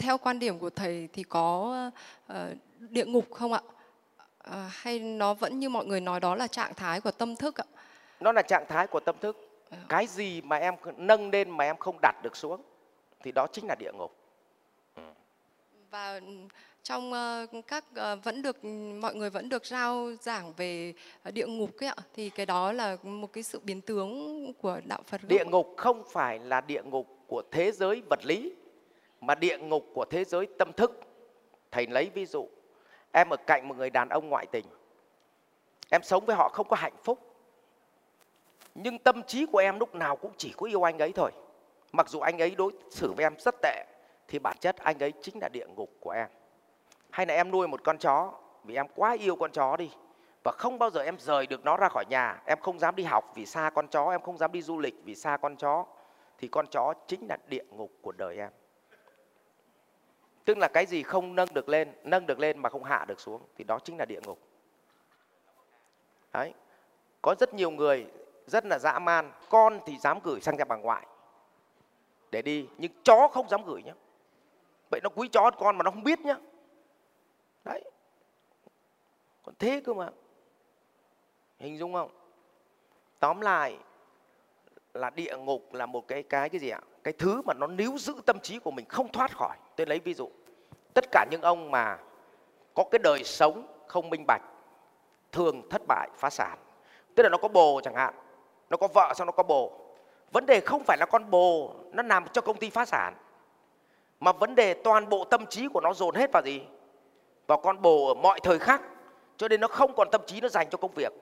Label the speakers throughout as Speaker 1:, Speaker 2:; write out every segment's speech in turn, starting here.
Speaker 1: theo quan điểm của thầy thì có uh, địa ngục không ạ? Uh, hay nó vẫn như mọi người nói đó là trạng thái của tâm thức ạ?
Speaker 2: Nó là trạng thái của tâm thức. À. Cái gì mà em nâng lên mà em không đặt được xuống thì đó chính là địa ngục.
Speaker 1: Ừ. Và trong uh, các uh, vẫn được mọi người vẫn được giao giảng về địa ngục ấy ạ thì cái đó là một cái sự biến tướng của đạo Phật.
Speaker 2: Địa ngục không phải là địa ngục của thế giới vật lý mà địa ngục của thế giới tâm thức. Thầy lấy ví dụ, em ở cạnh một người đàn ông ngoại tình. Em sống với họ không có hạnh phúc. Nhưng tâm trí của em lúc nào cũng chỉ có yêu anh ấy thôi. Mặc dù anh ấy đối xử với em rất tệ thì bản chất anh ấy chính là địa ngục của em hay là em nuôi một con chó vì em quá yêu con chó đi và không bao giờ em rời được nó ra khỏi nhà em không dám đi học vì xa con chó em không dám đi du lịch vì xa con chó thì con chó chính là địa ngục của đời em tức là cái gì không nâng được lên, nâng được lên mà không hạ được xuống, thì đó chính là địa ngục. Đấy. Có rất nhiều người rất là dã man, con thì dám gửi sang nhà bà ngoại để đi, nhưng chó không dám gửi nhá. Vậy nó quý chó con mà nó không biết nhá. Đấy. Còn thế cơ mà. Hình dung không? Tóm lại là địa ngục là một cái cái cái gì ạ? Cái thứ mà nó níu giữ tâm trí của mình không thoát khỏi. Tôi lấy ví dụ, tất cả những ông mà có cái đời sống không minh bạch, thường thất bại, phá sản. Tức là nó có bồ chẳng hạn, nó có vợ xong nó có bồ. Vấn đề không phải là con bồ nó làm cho công ty phá sản, mà vấn đề toàn bộ tâm trí của nó dồn hết vào gì? Vào con bồ ở mọi thời khắc, cho nên nó không còn tâm trí nó dành cho công việc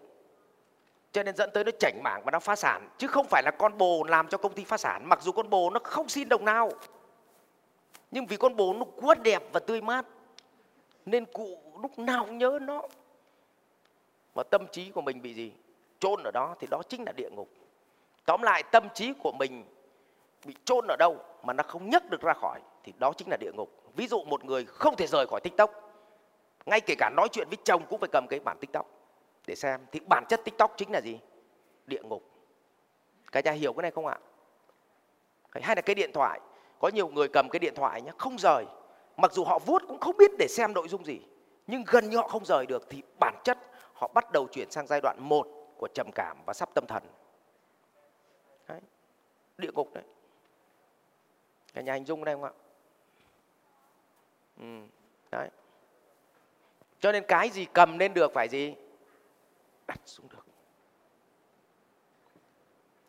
Speaker 2: cho nên dẫn tới nó chảnh mảng và nó phá sản. Chứ không phải là con bồ làm cho công ty phá sản. Mặc dù con bồ nó không xin đồng nào. Nhưng vì con bồ nó quá đẹp và tươi mát, nên cụ lúc nào cũng nhớ nó. Và tâm trí của mình bị gì? Chôn ở đó thì đó chính là địa ngục. Tóm lại, tâm trí của mình bị chôn ở đâu mà nó không nhấc được ra khỏi thì đó chính là địa ngục. Ví dụ một người không thể rời khỏi tiktok. Ngay kể cả nói chuyện với chồng cũng phải cầm cái bản tiktok để xem. Thì bản chất tiktok chính là gì? Địa ngục. Cả nhà hiểu cái này không ạ? Hay là cái điện thoại. Có nhiều người cầm cái điện thoại nhá, không rời. Mặc dù họ vuốt cũng không biết để xem nội dung gì, nhưng gần như họ không rời được thì bản chất họ bắt đầu chuyển sang giai đoạn một của trầm cảm và sắp tâm thần. Đấy. địa ngục đấy. Cả nhà hình dung đây không ạ? Ừ. đấy. Cho nên cái gì cầm lên được phải gì? Đặt xuống được.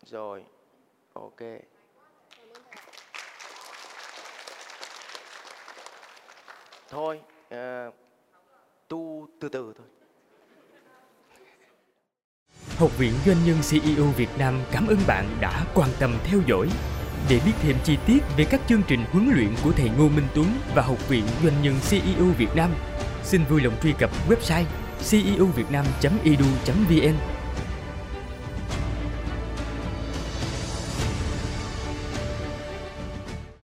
Speaker 2: Rồi ok. Thôi uh, tu từ từ thôi.
Speaker 3: Học viện Doanh nhân CEO Việt Nam cảm ơn bạn đã quan tâm theo dõi. Để biết thêm chi tiết về các chương trình huấn luyện của thầy Ngô Minh Tuấn và Học viện Doanh nhân CEO Việt Nam, xin vui lòng truy cập website ceuvietnam.edu.vn